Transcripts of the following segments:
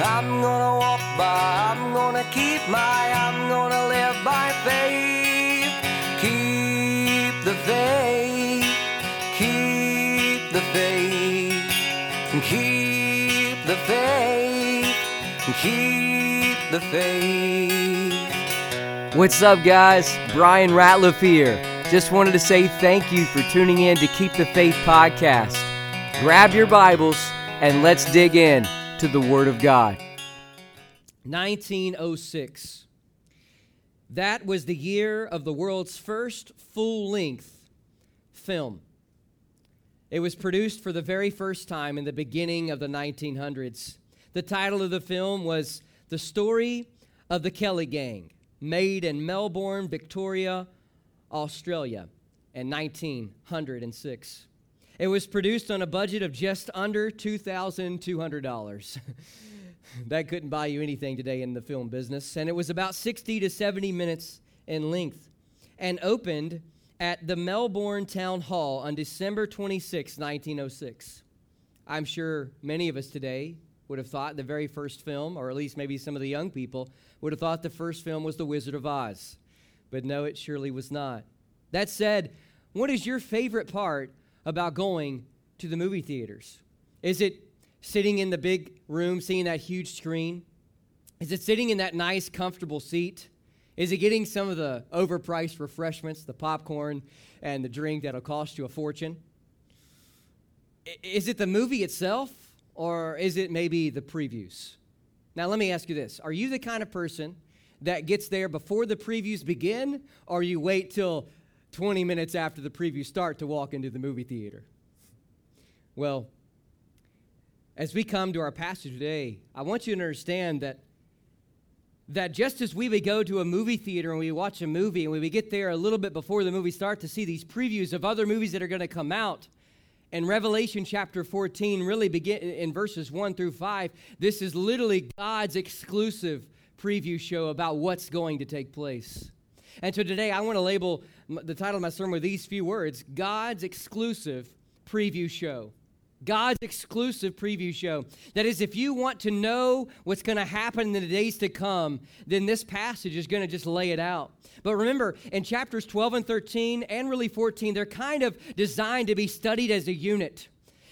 I'm gonna walk by, I'm gonna keep my, I'm gonna live by faith. Keep the faith, keep the faith, keep the faith, keep the faith. What's up, guys? Brian Ratliff here. Just wanted to say thank you for tuning in to Keep the Faith podcast. Grab your Bibles and let's dig in to the Word of God. 1906. That was the year of the world's first full length film. It was produced for the very first time in the beginning of the 1900s. The title of the film was The Story of the Kelly Gang, made in Melbourne, Victoria, Australia in 1906. It was produced on a budget of just under $2,200. that couldn't buy you anything today in the film business. And it was about 60 to 70 minutes in length and opened at the Melbourne Town Hall on December 26, 1906. I'm sure many of us today would have thought the very first film, or at least maybe some of the young people, would have thought the first film was The Wizard of Oz. But no, it surely was not. That said, what is your favorite part about going to the movie theaters? Is it sitting in the big room, seeing that huge screen? Is it sitting in that nice, comfortable seat? Is it getting some of the overpriced refreshments, the popcorn and the drink that'll cost you a fortune? Is it the movie itself, or is it maybe the previews? Now, let me ask you this Are you the kind of person that gets there before the previews begin, or you wait till 20 minutes after the previews start to walk into the movie theater? Well, as we come to our passage today, I want you to understand that that just as we would go to a movie theater and we watch a movie and we would get there a little bit before the movie start to see these previews of other movies that are going to come out, in Revelation chapter 14, really begin in verses 1 through 5, this is literally God's exclusive preview show about what's going to take place. And so today I want to label the title of my sermon with these few words God's exclusive preview show. God's exclusive preview show. That is, if you want to know what's going to happen in the days to come, then this passage is going to just lay it out. But remember, in chapters 12 and 13, and really 14, they're kind of designed to be studied as a unit.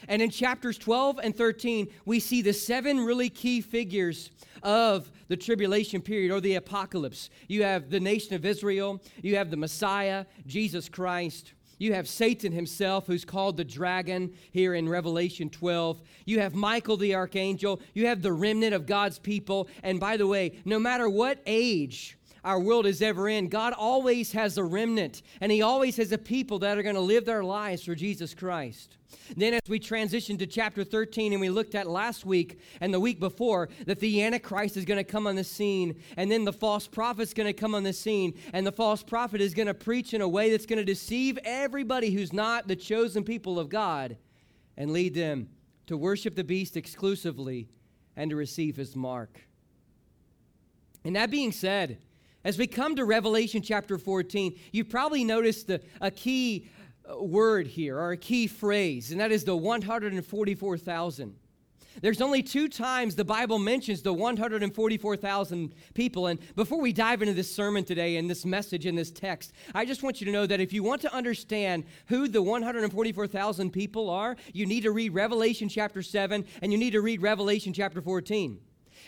And in chapters 12 and 13, we see the seven really key figures of the tribulation period or the apocalypse. You have the nation of Israel, you have the Messiah, Jesus Christ. You have Satan himself, who's called the dragon here in Revelation 12. You have Michael the archangel. You have the remnant of God's people. And by the way, no matter what age our world is ever in, God always has a remnant, and He always has a people that are going to live their lives for Jesus Christ. Then, as we transition to chapter 13, and we looked at last week and the week before, that the Antichrist is going to come on the scene, and then the false prophet's going to come on the scene, and the false prophet is going to preach in a way that's going to deceive everybody who's not the chosen people of God and lead them to worship the beast exclusively and to receive his mark. And that being said, as we come to Revelation chapter 14, you've probably noticed the, a key word here, or a key phrase, and that is the 144,000. There's only two times the Bible mentions the 144,000 people. And before we dive into this sermon today and this message and this text, I just want you to know that if you want to understand who the 144,000 people are, you need to read Revelation chapter 7 and you need to read Revelation chapter 14.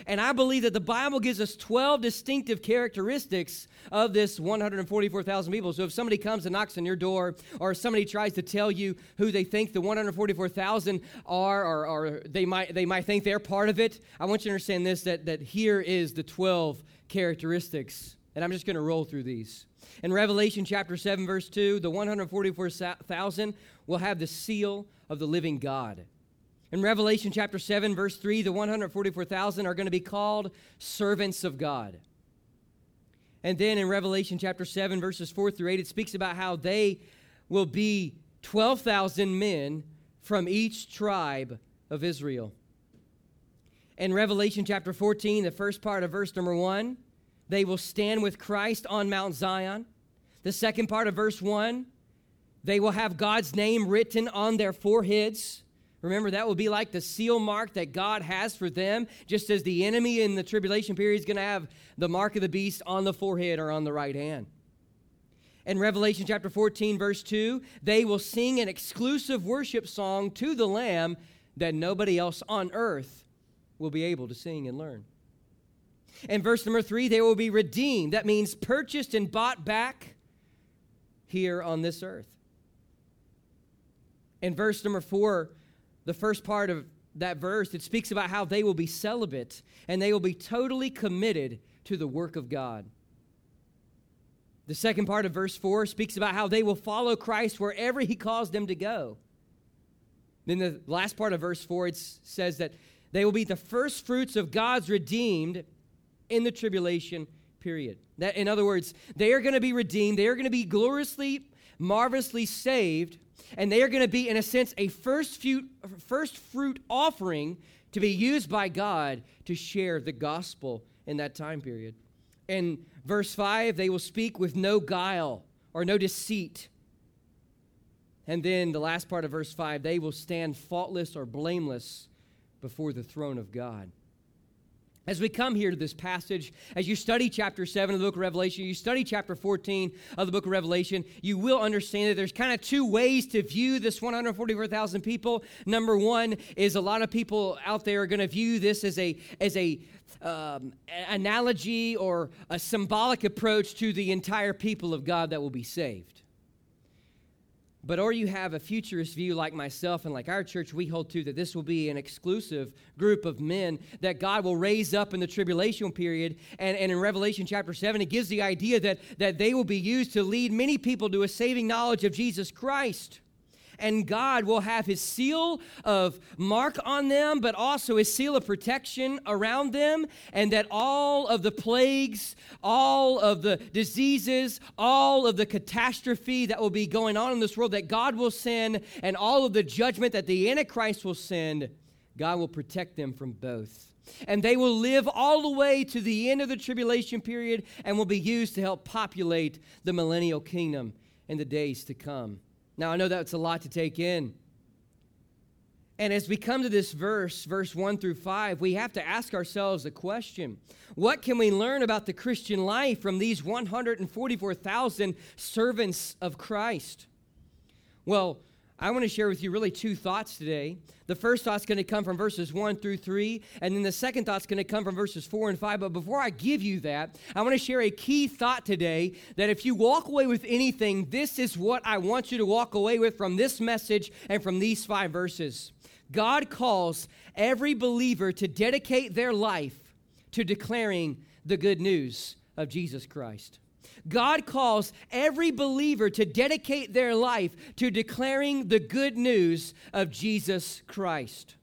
And I believe that the Bible gives us 12 distinctive characteristics of this 144,000 people. So if somebody comes and knocks on your door, or somebody tries to tell you who they think the 144,000 are, or, or they, might, they might think they're part of it, I want you to understand this that, that here is the 12 characteristics. And I'm just going to roll through these. In Revelation chapter 7, verse 2, the 144,000 will have the seal of the living God. In Revelation chapter 7, verse 3, the 144,000 are going to be called servants of God. And then in Revelation chapter 7, verses 4 through 8, it speaks about how they will be 12,000 men from each tribe of Israel. In Revelation chapter 14, the first part of verse number 1, they will stand with Christ on Mount Zion. The second part of verse 1, they will have God's name written on their foreheads Remember, that will be like the seal mark that God has for them, just as the enemy in the tribulation period is going to have the mark of the beast on the forehead or on the right hand. In Revelation chapter 14, verse 2, they will sing an exclusive worship song to the Lamb that nobody else on earth will be able to sing and learn. In verse number 3, they will be redeemed. That means purchased and bought back here on this earth. In verse number 4, the first part of that verse, it speaks about how they will be celibate and they will be totally committed to the work of God. The second part of verse 4 speaks about how they will follow Christ wherever he calls them to go. Then the last part of verse 4 it says that they will be the first fruits of God's redeemed in the tribulation period. That in other words, they are going to be redeemed, they are going to be gloriously, marvelously saved, and they are going to be in a sense a first fruit first fruit offering to be used by God to share the gospel in that time period. In verse 5, they will speak with no guile or no deceit. And then the last part of verse 5, they will stand faultless or blameless before the throne of God. As we come here to this passage, as you study chapter 7 of the book of Revelation, you study chapter 14 of the book of Revelation, you will understand that there's kind of two ways to view this 144,000 people. Number one is a lot of people out there are going to view this as a, as a um, analogy or a symbolic approach to the entire people of God that will be saved. But or you have a futurist view like myself and like our church, we hold to that this will be an exclusive group of men that God will raise up in the tribulation period. And, and in Revelation chapter 7, it gives the idea that, that they will be used to lead many people to a saving knowledge of Jesus Christ and God will have his seal of mark on them, but also his seal of protection around them, and that all of the plagues, all of the diseases, all of the catastrophe that will be going on in this world that God will send, and all of the judgment that the Antichrist will send, God will protect them from both. And they will live all the way to the end of the tribulation period and will be used to help populate the millennial kingdom in the days to come. Now, I know that's a lot to take in. And as we come to this verse, verse 1 through 5, we have to ask ourselves a question What can we learn about the Christian life from these 144,000 servants of Christ? Well, I want to share with you really two thoughts today. The first thought's going to come from verses 1 through 3, and then the second thought's going to come from verses 4 and 5. But before I give you that, I want to share a key thought today that if you walk away with anything, this is what I want you to walk away with from this message and from these five verses. God calls every believer to dedicate their life to declaring the good news of Jesus Christ. God calls every believer to dedicate their life to declaring the good news of Jesus Christ.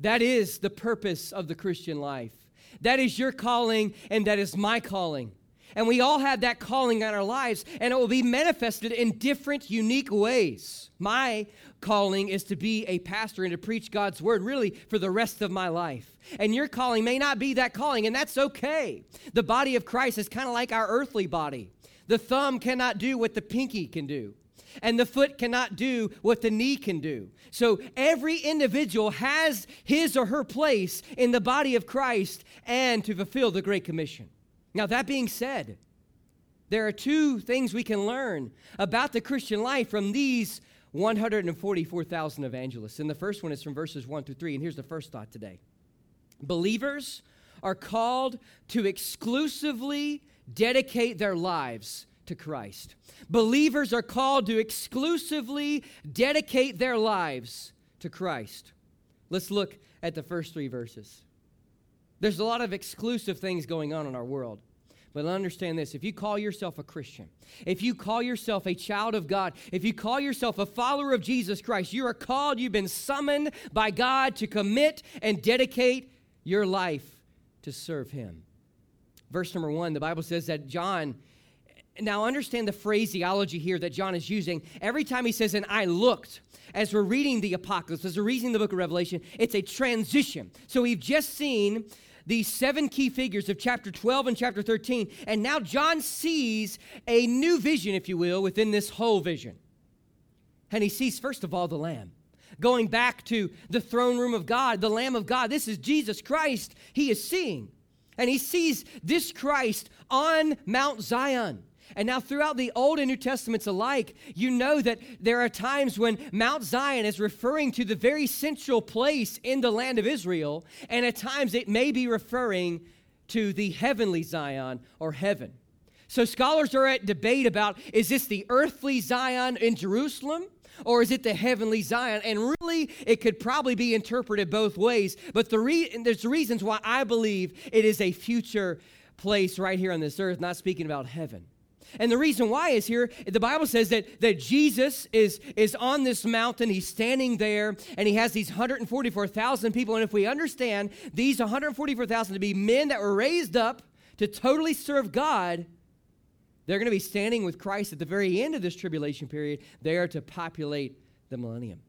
That is the purpose of the Christian life. That is your calling, and that is my calling. And we all have that calling on our lives, and it will be manifested in different, unique ways. My calling is to be a pastor and to preach God's word really for the rest of my life. And your calling may not be that calling, and that's okay. The body of Christ is kind of like our earthly body. The thumb cannot do what the pinky can do and the foot cannot do what the knee can do. So every individual has his or her place in the body of Christ and to fulfill the Great Commission. Now, that being said, there are two things we can learn about the Christian life from these 144,000 evangelists. And the first one is from verses 1 through 3. And here's the first thought today Believers are called to exclusively dedicate their lives to Christ. Believers are called to exclusively dedicate their lives to Christ. Let's look at the first three verses. There's a lot of exclusive things going on in our world. But understand this if you call yourself a Christian, if you call yourself a child of God, if you call yourself a follower of Jesus Christ, you are called, you've been summoned by God to commit and dedicate your life to serve Him. Verse number one, the Bible says that John, now understand the phraseology here that John is using. Every time he says, and I looked, as we're reading the apocalypse, as we're reading the book of Revelation, it's a transition. So we've just seen these seven key figures of chapter 12 and chapter 13. And now John sees a new vision, if you will, within this whole vision. And he sees, first of all, the Lamb. going back to the throne room of God, the Lamb of God. This is Jesus Christ he is seeing. And he sees this Christ on Mount Zion. And now, throughout the Old and New Testaments alike, you know that there are times when Mount Zion is referring to the very central place in the land of Israel, and at times it may be referring to the heavenly Zion or heaven. So, scholars are at debate about is this the earthly Zion in Jerusalem? Or is it the heavenly Zion? And really, it could probably be interpreted both ways. But the re- there's reasons why I believe it is a future place right here on this earth, not speaking about heaven. And the reason why is here, the Bible says that, that Jesus is, is on this mountain, he's standing there, and he has these 144,000 people. And if we understand these 144,000 to be men that were raised up to totally serve God, they're going to be standing with Christ at the very end of this tribulation period, there to populate the millennium.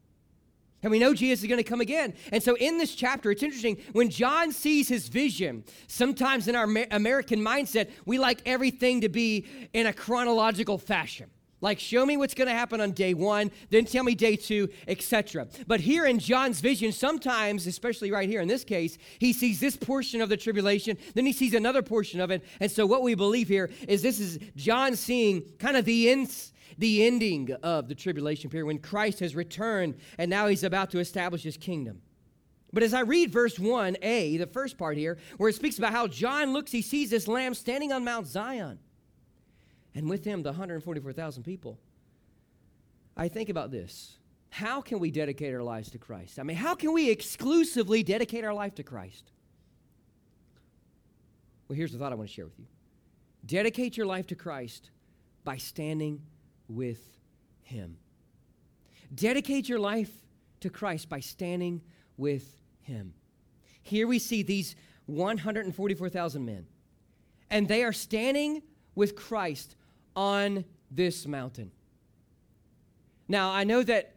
And we know Jesus is going to come again. And so in this chapter, it's interesting. When John sees his vision, sometimes in our American mindset, we like everything to be in a chronological fashion. Like, show me what's going to happen on day one, then tell me day two, etc. But here in John's vision, sometimes, especially right here in this case, he sees this portion of the tribulation, then he sees another portion of it. And so, what we believe here is this is John seeing kind of the ins the ending of the tribulation period when Christ has returned and now he's about to establish his kingdom. But as I read verse 1a, the first part here, where it speaks about how John looks, he sees this lamb standing on Mount Zion, and with him the 144,000 people. I think about this. How can we dedicate our lives to Christ? I mean, how can we exclusively dedicate our life to Christ? Well, here's the thought I want to share with you dedicate your life to Christ by standing with Him. Dedicate your life to Christ by standing with Him. Here we see these 144,000 men, and they are standing with Christ on this mountain. Now, I know that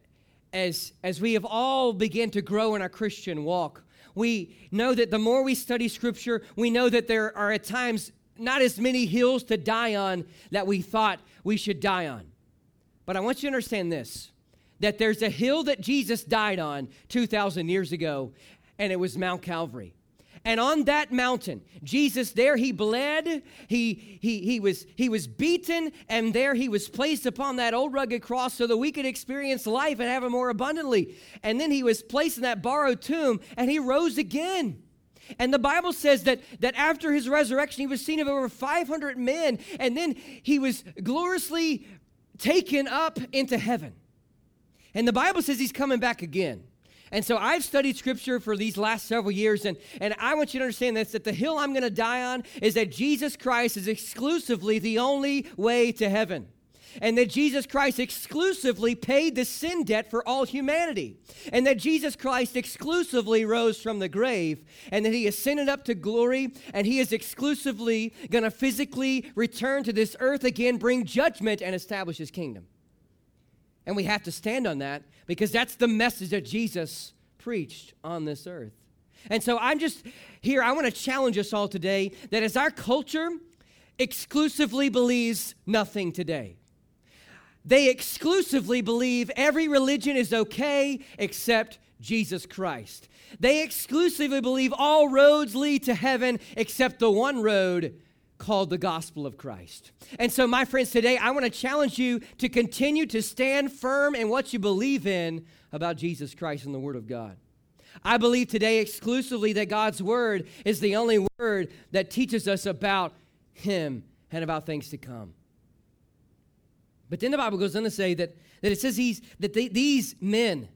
as, as we have all begun to grow in our Christian walk, we know that the more we study Scripture, we know that there are at times not as many hills to die on that we thought we should die on. But I want you to understand this that there's a hill that Jesus died on 2,000 years ago, and it was Mount Calvary. And on that mountain, Jesus there he bled, he he he was he was beaten, and there he was placed upon that old rugged cross so that we could experience life and have it more abundantly. And then he was placed in that borrowed tomb, and he rose again. And the Bible says that, that after his resurrection, he was seen of over 500 men, and then he was gloriously taken up into heaven. And the Bible says he's coming back again. And so I've studied scripture for these last several years, and, and I want you to understand this that the hill I'm going to die on is that Jesus Christ is exclusively the only way to heaven and that Jesus Christ exclusively paid the sin debt for all humanity, and that Jesus Christ exclusively rose from the grave, and that he ascended up to glory, and he is exclusively going to physically return to this earth again, bring judgment, and establish his kingdom. And we have to stand on that because that's the message that Jesus preached on this earth. And so I'm just here, I want to challenge us all today that as our culture exclusively believes nothing today, they exclusively believe every religion is okay except Jesus Christ. They exclusively believe all roads lead to heaven except the one road called the gospel of Christ. And so, my friends, today I want to challenge you to continue to stand firm in what you believe in about Jesus Christ and the Word of God. I believe today exclusively that God's Word is the only Word that teaches us about Him and about things to come. But then the Bible goes on to say that, that it says these, that they, these men,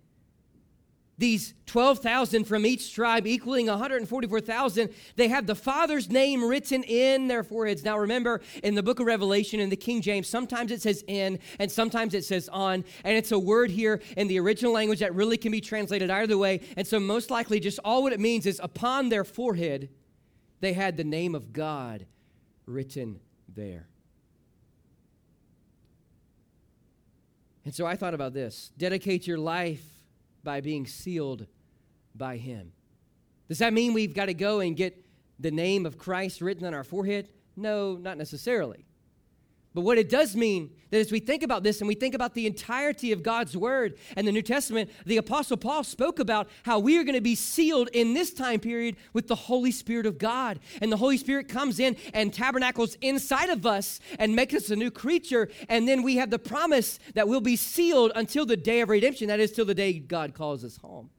these 12,000 from each tribe, equaling 144,000, they have the Father's name written in their foreheads. Now, remember, in the book of Revelation, in the King James, sometimes it says in and sometimes it says on. And it's a word here in the original language that really can be translated either way. And so, most likely, just all what it means is upon their forehead, they had the name of God written there. And so I thought about this dedicate your life by being sealed by Him. Does that mean we've got to go and get the name of Christ written on our forehead? No, not necessarily. But what it does mean that as we think about this and we think about the entirety of God's word and the New Testament, the Apostle Paul spoke about how we are going to be sealed in this time period with the Holy Spirit of God. And the Holy Spirit comes in and tabernacles inside of us and makes us a new creature. And then we have the promise that we'll be sealed until the day of redemption, that is, till the day God calls us home.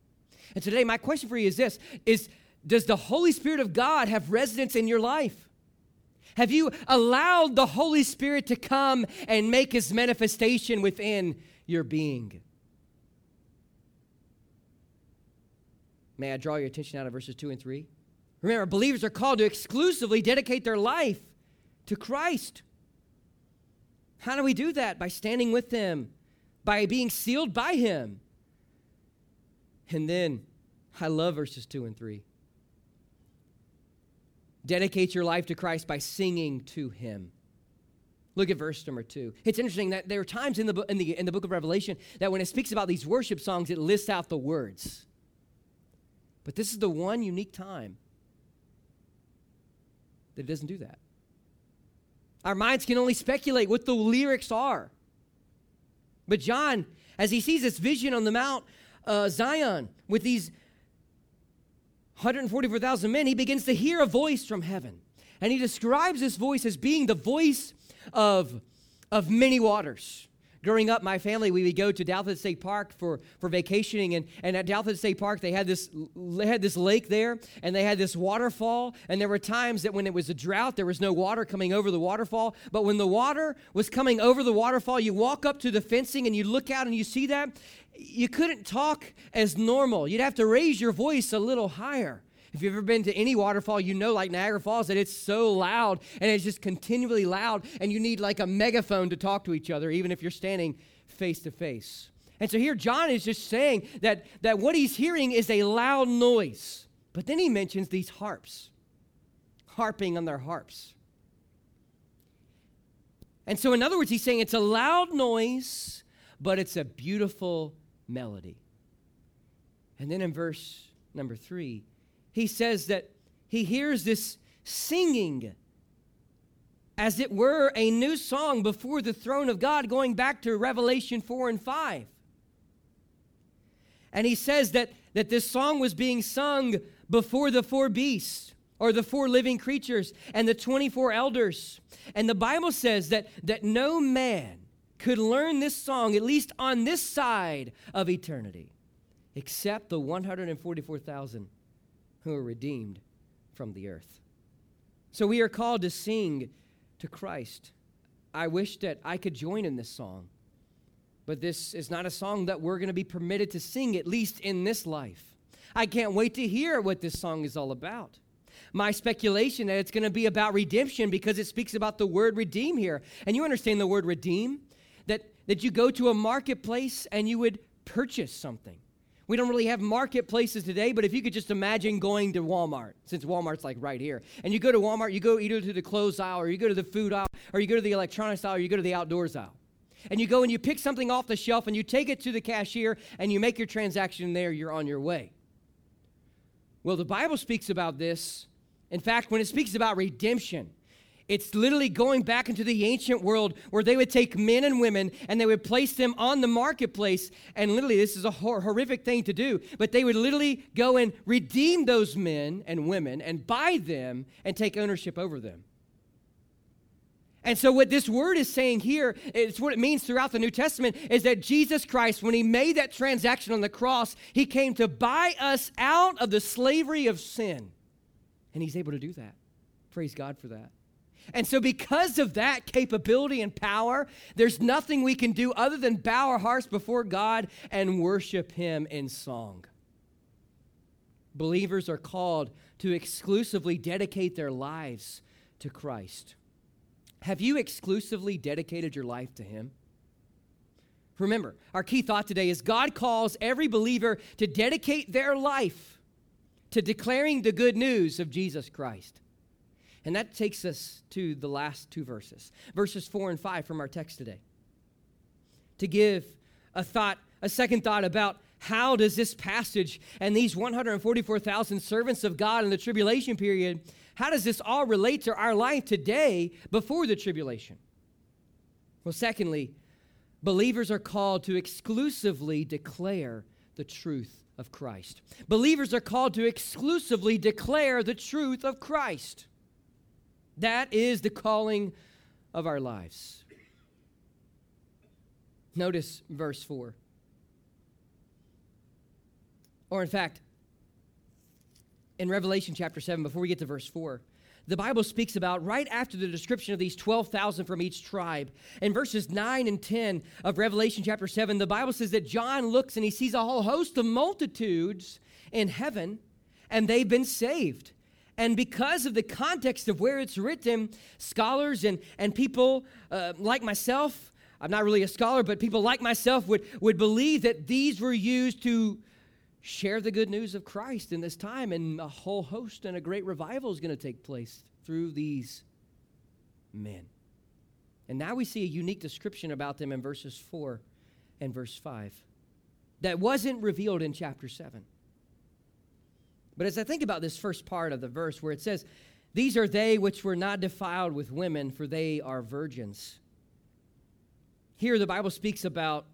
And today, my question for you is this is does the Holy Spirit of God have residence in your life? Have you allowed the Holy Spirit to come and make his manifestation within your being? May I draw your attention out of verses 2 and 3? Remember, believers are called to exclusively dedicate their life to Christ. How do we do that? By standing with Him, by being sealed by Him. And then, I love verses 2 and 3. Dedicate your life to Christ by singing to Him. Look at verse number two. It's interesting that there are times in the, in, the, in the book of Revelation that when it speaks about these worship songs, it lists out the words. But this is the one unique time that it doesn't do that. Our minds can only speculate what the lyrics are. But John, as he sees this vision on the Mount uh, Zion with these 144,000 men, he begins to hear a voice from heaven. And he describes this voice as being the voice of, of many waters. Growing up, my family, we would go to Dalton State Park for, for vacationing. And, and at Dalton State Park, they had, this, they had this lake there, and they had this waterfall. And there were times that when it was a drought, there was no water coming over the waterfall. But when the water was coming over the waterfall, you walk up to the fencing and you look out and you see that, you couldn't talk as normal. You'd have to raise your voice a little higher. If you've ever been to any waterfall, you know, like Niagara Falls, that it's so loud and it's just continually loud, and you need like a megaphone to talk to each other, even if you're standing face to face. And so here, John is just saying that, that what he's hearing is a loud noise. But then he mentions these harps, harping on their harps. And so, in other words, he's saying it's a loud noise, but it's a beautiful melody. And then in verse number three, he says that he hears this singing as it were a new song before the throne of God, going back to Revelation 4 and 5. And he says that, that this song was being sung before the four beasts or the four living creatures and the 24 elders. And the Bible says that, that no man could learn this song, at least on this side of eternity, except the 144,000 who are redeemed from the earth. So we are called to sing to Christ. I wish that I could join in this song, but this is not a song that we're going to be permitted to sing, at least in this life. I can't wait to hear what this song is all about. My speculation that it's going to be about redemption because it speaks about the word redeem here. And you understand the word redeem? That, that you go to a marketplace and you would purchase something. We don't really have marketplaces today, but if you could just imagine going to Walmart, since Walmart's like right here, and you go to Walmart, you go either to the clothes aisle, or you go to the food aisle, or you go to the electronics aisle, or you go to the outdoors aisle. And you go and you pick something off the shelf and you take it to the cashier and you make your transaction there, you're on your way. Well, the Bible speaks about this. In fact, when it speaks about redemption, it's literally going back into the ancient world where they would take men and women and they would place them on the marketplace. And literally, this is a hor- horrific thing to do, but they would literally go and redeem those men and women and buy them and take ownership over them. And so, what this word is saying here, it's what it means throughout the New Testament, is that Jesus Christ, when he made that transaction on the cross, he came to buy us out of the slavery of sin. And he's able to do that. Praise God for that. And so, because of that capability and power, there's nothing we can do other than bow our hearts before God and worship Him in song. Believers are called to exclusively dedicate their lives to Christ. Have you exclusively dedicated your life to Him? Remember, our key thought today is God calls every believer to dedicate their life to declaring the good news of Jesus Christ. And that takes us to the last two verses, verses four and five from our text today. To give a thought, a second thought about how does this passage and these 144,000 servants of God in the tribulation period, how does this all relate to our life today before the tribulation? Well, secondly, believers are called to exclusively declare the truth of Christ. Believers are called to exclusively declare the truth of Christ. That is the calling of our lives. Notice verse 4. Or, in fact, in Revelation chapter 7, before we get to verse 4, the Bible speaks about right after the description of these 12,000 from each tribe. In verses 9 and 10 of Revelation chapter 7, the Bible says that John looks and he sees a whole host of multitudes in heaven, and they've been saved. And because of the context of where it's written, scholars and, and people uh, like myself, I'm not really a scholar, but people like myself would, would believe that these were used to share the good news of Christ in this time, and a whole host and a great revival is going to take place through these men. And now we see a unique description about them in verses 4 and verse 5 that wasn't revealed in chapter 7. But as I think about this first part of the verse where it says, These are they which were not defiled with women, for they are virgins. Here the Bible speaks about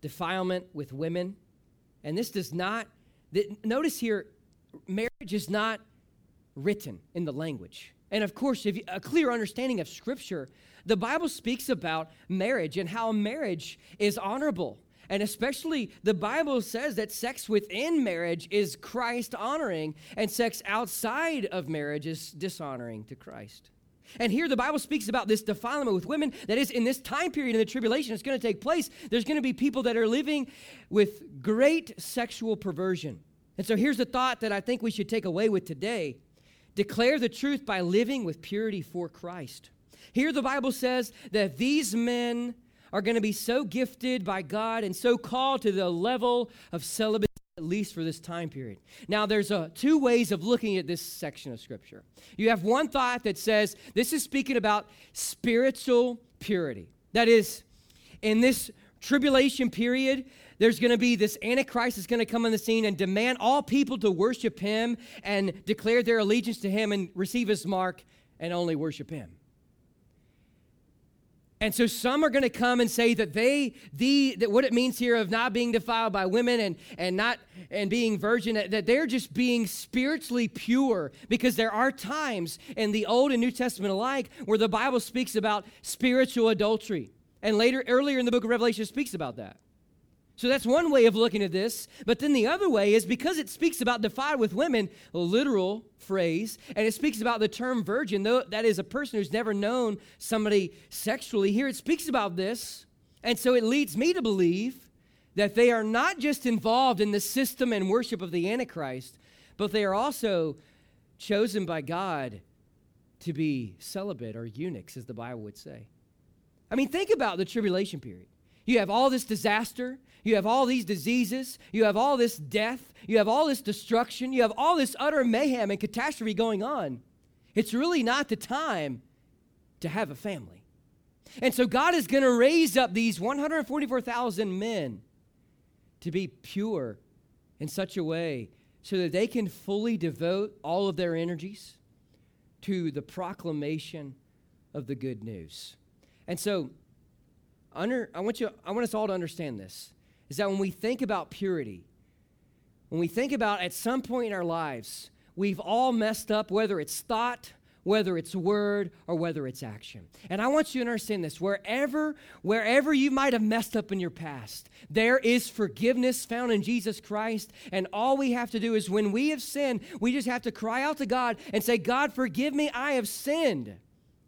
defilement with women and this does not, notice here, marriage is not written in the language. And of course, if you, a clear understanding of Scripture, the Bible speaks about marriage and how marriage is honorable. And especially, the Bible says that sex within marriage is Christ honoring, and sex outside of marriage is dishonoring to Christ. And here the Bible speaks about this defilement with women that is in this time period in the tribulation it's going to take place. There's going to be people that are living with great sexual perversion. And so here's the thought that I think we should take away with today declare the truth by living with purity for Christ. Here the Bible says that these men are going to be so gifted by God and so called to the level of celibacy at least for this time period. Now, there's uh, two ways of looking at this section of Scripture. You have one thought that says this is speaking about spiritual purity. That is, in this tribulation period, there's going to be this Antichrist that's going to come on the scene and demand all people to worship him and declare their allegiance to him and receive his mark and only worship him. And so some are going to come and say that they, the, that what it means here of not being defiled by women and, and not, and being virgin, that they're just being spiritually pure because there are times in the Old and New Testament alike where the Bible speaks about spiritual adultery. And later, earlier in the book of Revelation, speaks about that. So that's one way of looking at this. But then the other way is because it speaks about defiled with women, a literal phrase, and it speaks about the term virgin, though that is a person who's never known somebody sexually. Here it speaks about this. And so it leads me to believe that they are not just involved in the system and worship of the Antichrist, but they are also chosen by God to be celibate or eunuchs, as the Bible would say. I mean, think about the tribulation period. You have all this disaster. You have all these diseases. You have all this death. You have all this destruction. You have all this utter mayhem and catastrophe going on. It's really not the time to have a family. And so God is going to raise up these 144,000 men to be pure in such a way so that they can fully devote all of their energies to the proclamation of the good news. And so under, I, want you, I want us all to understand this is that when we think about purity, when we think about at some point in our lives, we've all messed up, whether it's thought, whether it's word, or whether it's action. And I want you to understand this wherever, wherever you might have messed up in your past, there is forgiveness found in Jesus Christ. And all we have to do is when we have sinned, we just have to cry out to God and say, God, forgive me, I have sinned.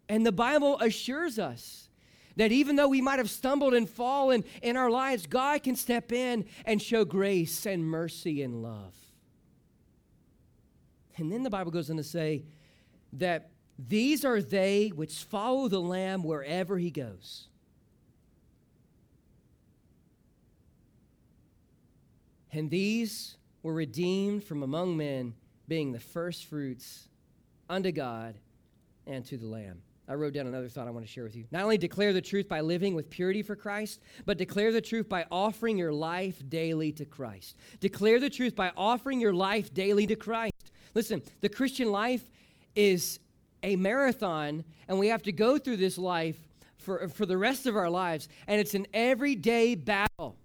And the Bible assures us that even though we might have stumbled and fallen in our lives, God can step in and show grace and mercy and love. And then the Bible goes on to say that these are they which follow the Lamb wherever he goes. And these were redeemed from among men, being the firstfruits unto God and to the Lamb. I wrote down another thought I want to share with you. Not only declare the truth by living with purity for Christ, but declare the truth by offering your life daily to Christ. Declare the truth by offering your life daily to Christ. Listen, the Christian life is a marathon, and we have to go through this life for, for the rest of our lives. And it's an everyday battle.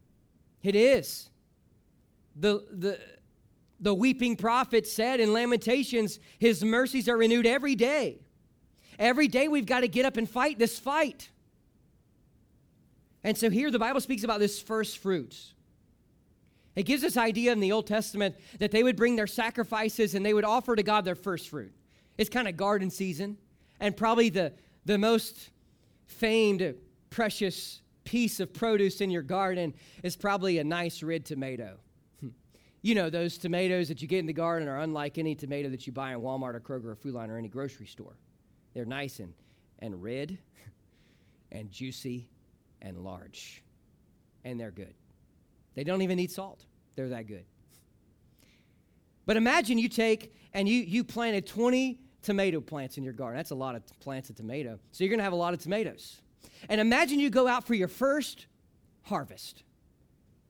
It is. The, the, the weeping prophet said in Lamentations, His mercies are renewed every day. Every day we've got to get up and fight this fight. And so here the Bible speaks about this first fruits. It gives this idea in the Old Testament that they would bring their sacrifices and they would offer to God their first fruit. It's kind of garden season, and probably the, the most famed, precious piece of produce in your garden is probably a nice red tomato. Hmm. You know, those tomatoes that you get in the garden are unlike any tomato that you buy in Walmart or Kroger or Food Lion or any grocery store. They're nice and, and red and juicy and large. And they're good. They don't even need salt. They're that good. But imagine you take and you, you planted 20 tomato plants in your garden. That's a lot of plants of tomato. So you're going to have a lot of tomatoes. And imagine you go out for your first harvest.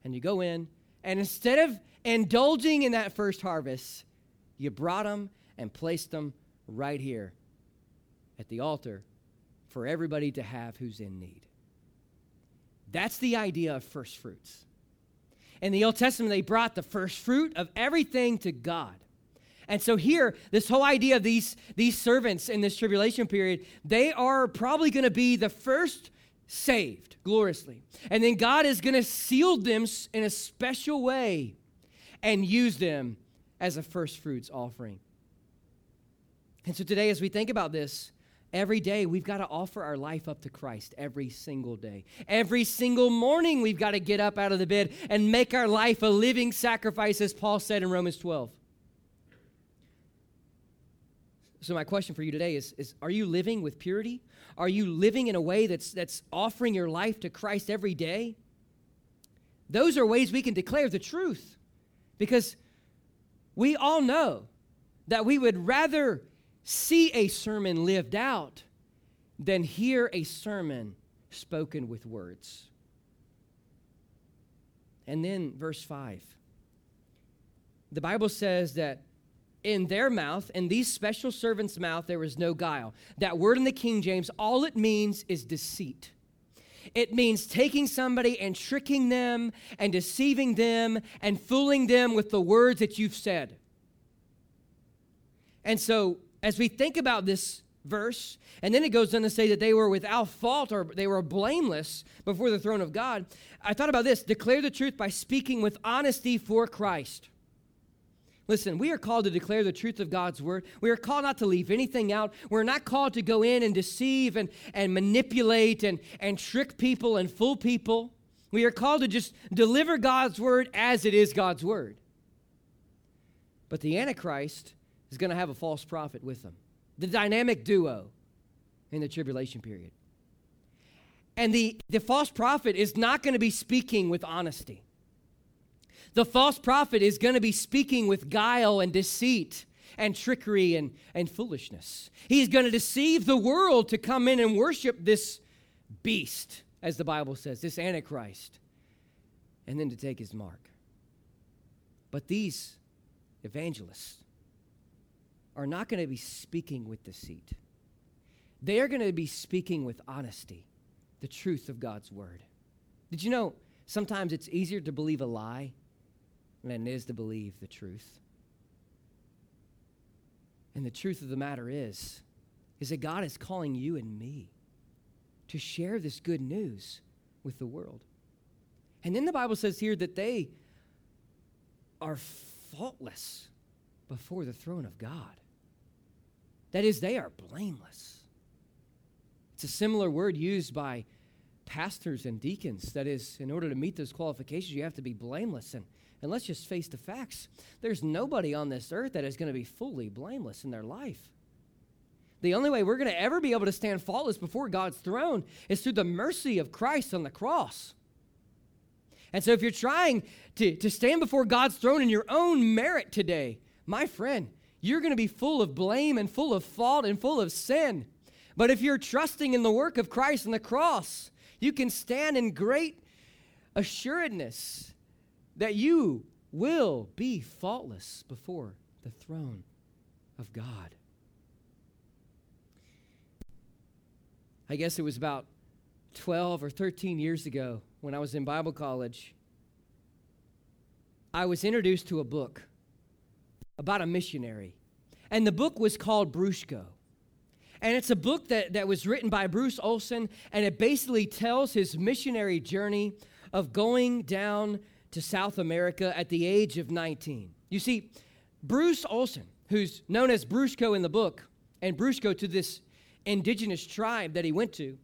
And you go in, and instead of indulging in that first harvest, you brought them and placed them right here at the altar for everybody to have who's in need. That's the idea of first fruits. In the Old Testament, they brought the first fruit of everything to God. And so here, this whole idea of these, these servants in this tribulation period, they are probably going to be the first saved gloriously. And then God is going to seal them in a special way and use them as a first fruits offering. And so today, as we think about this, Every day, we've got to offer our life up to Christ every single day. Every single morning, we've got to get up out of the bed and make our life a living sacrifice, as Paul said in Romans 12. So, my question for you today is, is Are you living with purity? Are you living in a way that's, that's offering your life to Christ every day? Those are ways we can declare the truth because we all know that we would rather see a sermon lived out than hear a sermon spoken with words. And then verse 5. The Bible says that in their mouth, in these special servants' mouth, there was no guile. That word in the King James, all it means is deceit. It means taking somebody and tricking them and deceiving them and fooling them with the words that you've said. And so as we think about this verse, and then it goes on to say that they were without fault or they were blameless before the throne of God. I thought about this declare the truth by speaking with honesty for Christ. Listen, we are called to declare the truth of God's word. We are called not to leave anything out. We're not called to go in and deceive and, and manipulate and, and trick people and fool people. We are called to just deliver God's word as it is God's word. But the Antichrist is going to have a false prophet with them. The dynamic duo in the tribulation period. And the, the false prophet is not going to be speaking with honesty. The false prophet is going to be speaking with guile and deceit and trickery and, and foolishness. He's going to deceive the world to come in and worship this beast, as the Bible says, this Antichrist, and then to take his mark. But these evangelists, are not going to be speaking with deceit. They are going to be speaking with honesty, the truth of God's word. Did you know sometimes it's easier to believe a lie than it is to believe the truth? And the truth of the matter is, is that God is calling you and me to share this good news with the world. And then the Bible says here that they are faultless before the throne of God. That is, they are blameless. It's a similar word used by pastors and deacons. That is, in order to meet those qualifications, you have to be blameless. And, and let's just face the facts there's nobody on this earth that is going to be fully blameless in their life. The only way we're going to ever be able to stand faultless before God's throne is through the mercy of Christ on the cross. And so, if you're trying to, to stand before God's throne in your own merit today, my friend, you're going to be full of blame and full of fault and full of sin. But if you're trusting in the work of Christ and the cross, you can stand in great assuredness that you will be faultless before the throne of God. I guess it was about 12 or 13 years ago when I was in Bible college, I was introduced to a book about a missionary. And the book was called Bruchko. And it's a book that, that was written by Bruce Olson, and it basically tells his missionary journey of going down to South America at the age of 19. You see, Bruce Olson, who's known as Bruchko in the book, and Bruchko to this indigenous tribe that he went to,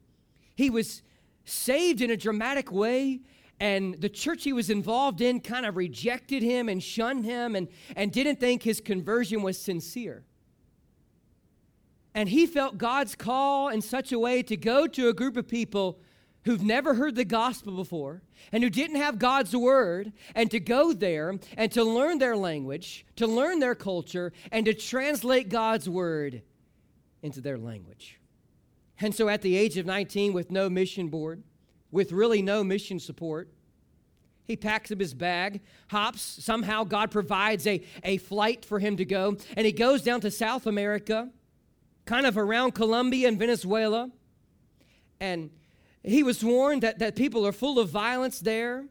he was saved in a dramatic way and the church he was involved in kind of rejected him and shunned him and, and didn't think his conversion was sincere. And he felt God's call in such a way to go to a group of people who've never heard the gospel before and who didn't have God's word, and to go there and to learn their language, to learn their culture, and to translate God's word into their language. And so at the age of 19, with no mission board, with really no mission support, he packs up his bag, hops. Somehow, God provides a, a flight for him to go. And he goes down to South America, kind of around Colombia and Venezuela. And he was warned that, that people are full of violence there.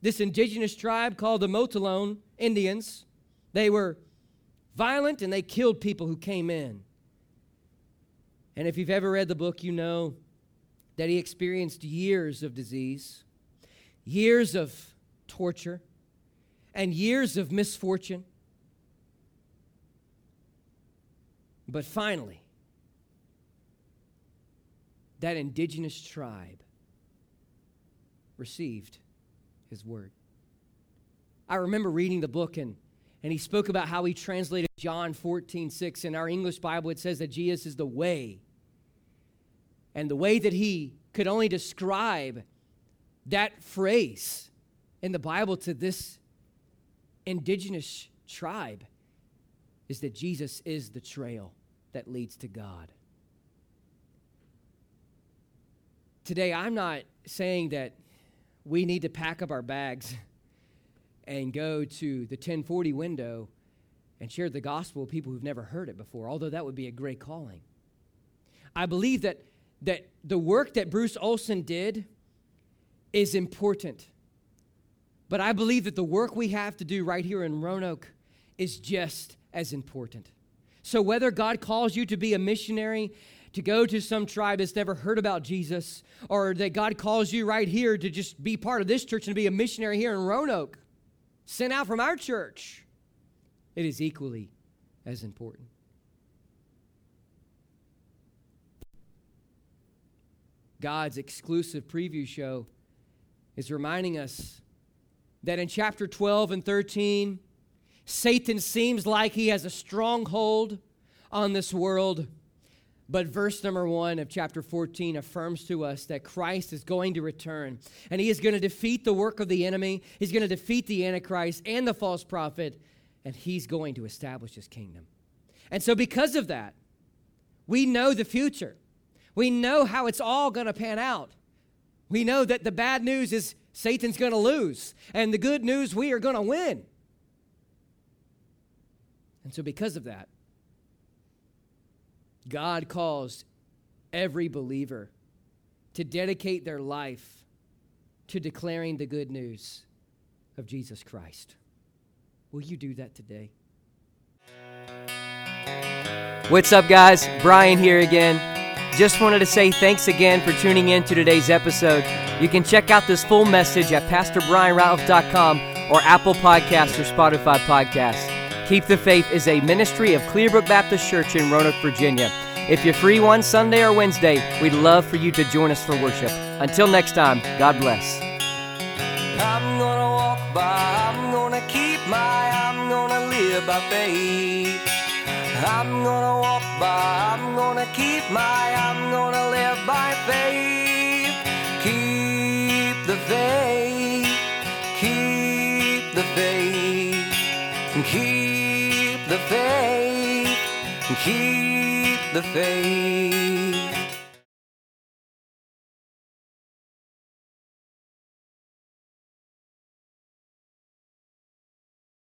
This indigenous tribe called the Motilone Indians, they were violent and they killed people who came in. And if you've ever read the book, you know that he experienced years of disease, years of torture, and years of misfortune. But finally, that indigenous tribe received his word. I remember reading the book and, and he spoke about how he translated John 14, 6. In our English Bible, it says that Jesus is the way. And the way that he could only describe that phrase in the Bible to this indigenous tribe is that Jesus is the trail that leads to God. Today, I'm not saying that we need to pack up our bags and go to the 1040 window and share the gospel with people who've never heard it before, although that would be a great calling. I believe that, that the work that Bruce Olson did is important. But I believe that the work we have to do right here in Roanoke is just as important. So, whether God calls you to be a missionary, to go to some tribe that's never heard about Jesus, or that God calls you right here to just be part of this church and be a missionary here in Roanoke, sent out from our church, it is equally as important. God's exclusive preview show is reminding us that in chapter 12 and 13, Satan seems like he has a stronghold on this world. But verse number one of chapter 14 affirms to us that Christ is going to return and he is going to defeat the work of the enemy. He's going to defeat the Antichrist and the false prophet, and he's going to establish his kingdom. And so, because of that, we know the future. We know how it's all going to pan out. We know that the bad news is Satan's going to lose. And the good news, we are going to win. And so, because of that, God calls every believer to dedicate their life to declaring the good news of Jesus Christ. Will you do that today? What's up, guys? Brian here again. Just wanted to say thanks again for tuning in to today's episode. You can check out this full message at PastorBrianRatliff.com or Apple Podcasts or Spotify Podcasts. Keep the Faith is a ministry of Clearbrook Baptist Church in Roanoke, Virginia. If you're free one Sunday or Wednesday, we'd love for you to join us for worship. Until next time, God bless. I'm gonna walk by, I'm gonna keep my, I'm gonna live by faith. I'm gonna walk by, I'm gonna keep my, I'm gonna live by faith. Keep the faith, keep the faith, keep the faith, keep the faith.